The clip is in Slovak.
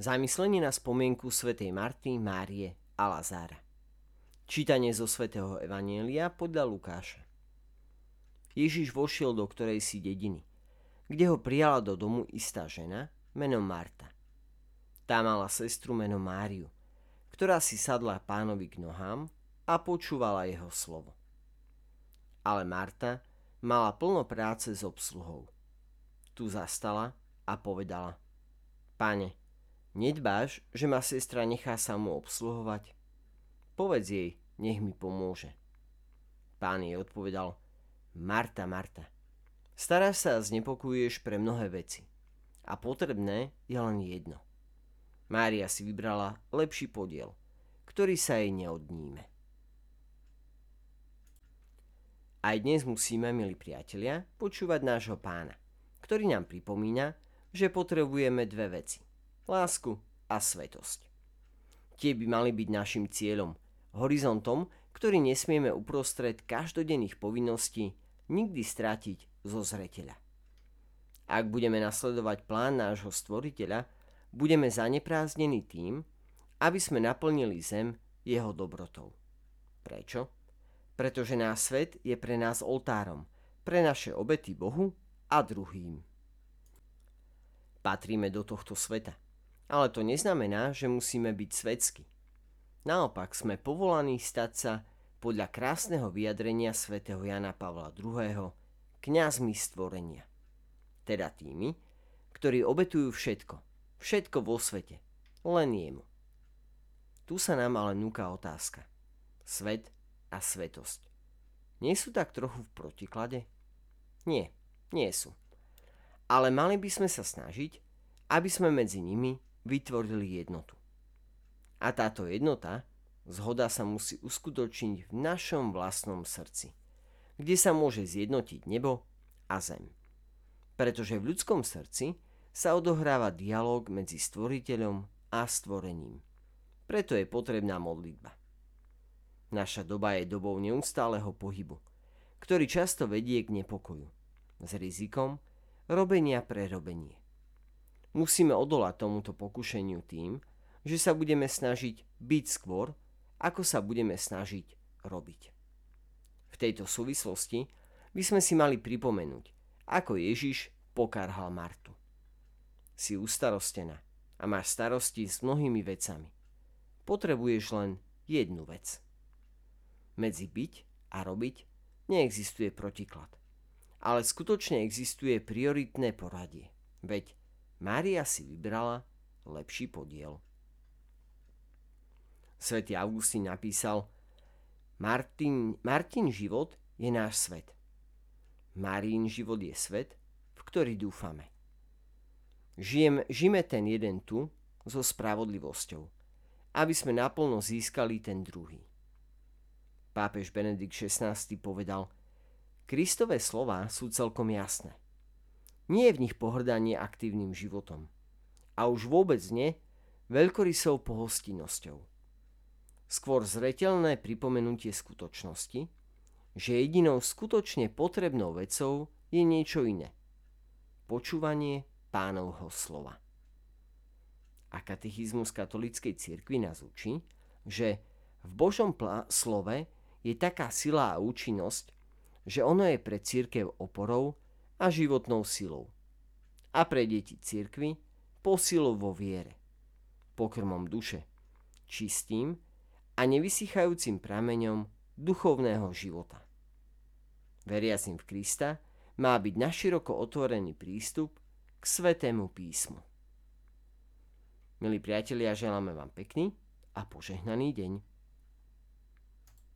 Zamyslenie na spomienku svätej Marty, Márie a Lazára. Čítanie zo svätého Evanielia podľa Lukáša. Ježiš vošiel do ktorej si dediny, kde ho prijala do domu istá žena menom Marta. Tá mala sestru menom Máriu, ktorá si sadla pánovi k nohám a počúvala jeho slovo. Ale Marta mala plno práce s obsluhou. Tu zastala a povedala Pane, Nedbáš, že ma sestra nechá samú obsluhovať? Povedz jej, nech mi pomôže. Pán jej odpovedal, Marta, Marta, staráš sa a znepokojuješ pre mnohé veci. A potrebné je len jedno. Mária si vybrala lepší podiel, ktorý sa jej neodníme. Aj dnes musíme, milí priatelia, počúvať nášho pána, ktorý nám pripomína, že potrebujeme dve veci lásku a svetosť. Tie by mali byť našim cieľom, horizontom, ktorý nesmieme uprostred každodenných povinností nikdy strátiť zo zreteľa. Ak budeme nasledovať plán nášho stvoriteľa, budeme zaneprázdnení tým, aby sme naplnili zem jeho dobrotou. Prečo? Pretože náš svet je pre nás oltárom, pre naše obety Bohu a druhým. Patríme do tohto sveta ale to neznamená, že musíme byť svetsky. Naopak sme povolaní stať sa podľa krásneho vyjadrenia svätého Jana Pavla II. kňazmi stvorenia. Teda tými, ktorí obetujú všetko, všetko vo svete, len jemu. Tu sa nám ale núka otázka. Svet a svetosť. Nie sú tak trochu v protiklade? Nie, nie sú. Ale mali by sme sa snažiť, aby sme medzi nimi vytvorili jednotu. A táto jednota, zhoda sa musí uskutočniť v našom vlastnom srdci, kde sa môže zjednotiť nebo a zem. Pretože v ľudskom srdci sa odohráva dialog medzi stvoriteľom a stvorením. Preto je potrebná modlitba. Naša doba je dobou neustáleho pohybu, ktorý často vedie k nepokoju, s rizikom robenia pre robenie. Musíme odolať tomuto pokušeniu tým, že sa budeme snažiť byť skôr, ako sa budeme snažiť robiť. V tejto súvislosti by sme si mali pripomenúť, ako Ježiš pokarhal Martu. Si ustarostená a máš starosti s mnohými vecami. Potrebuješ len jednu vec. Medzi byť a robiť neexistuje protiklad, ale skutočne existuje prioritné poradie. Veď Mária si vybrala lepší podiel. Svetý Augustín napísal Martin, Martin život je náš svet. Marín život je svet, v ktorý dúfame. Žijem, žijeme ten jeden tu so spravodlivosťou, aby sme naplno získali ten druhý. Pápež Benedikt XVI povedal, Kristové slova sú celkom jasné. Nie je v nich pohrdanie aktívnym životom. A už vôbec nie veľkorysou pohostinnosťou. Skôr zretelné pripomenutie skutočnosti, že jedinou skutočne potrebnou vecou je niečo iné. Počúvanie pánovho slova. A katechizmus katolíckej cirkvi nás učí, že v Božom plá- slove je taká sila a účinnosť, že ono je pre církev oporou a životnou silou. A pre deti cirkvy posilou vo viere, pokrmom duše, čistým a nevysychajúcim prameňom duchovného života. Veriacim v Krista má byť naširoko otvorený prístup k Svetému písmu. Milí priatelia, želáme vám pekný a požehnaný deň.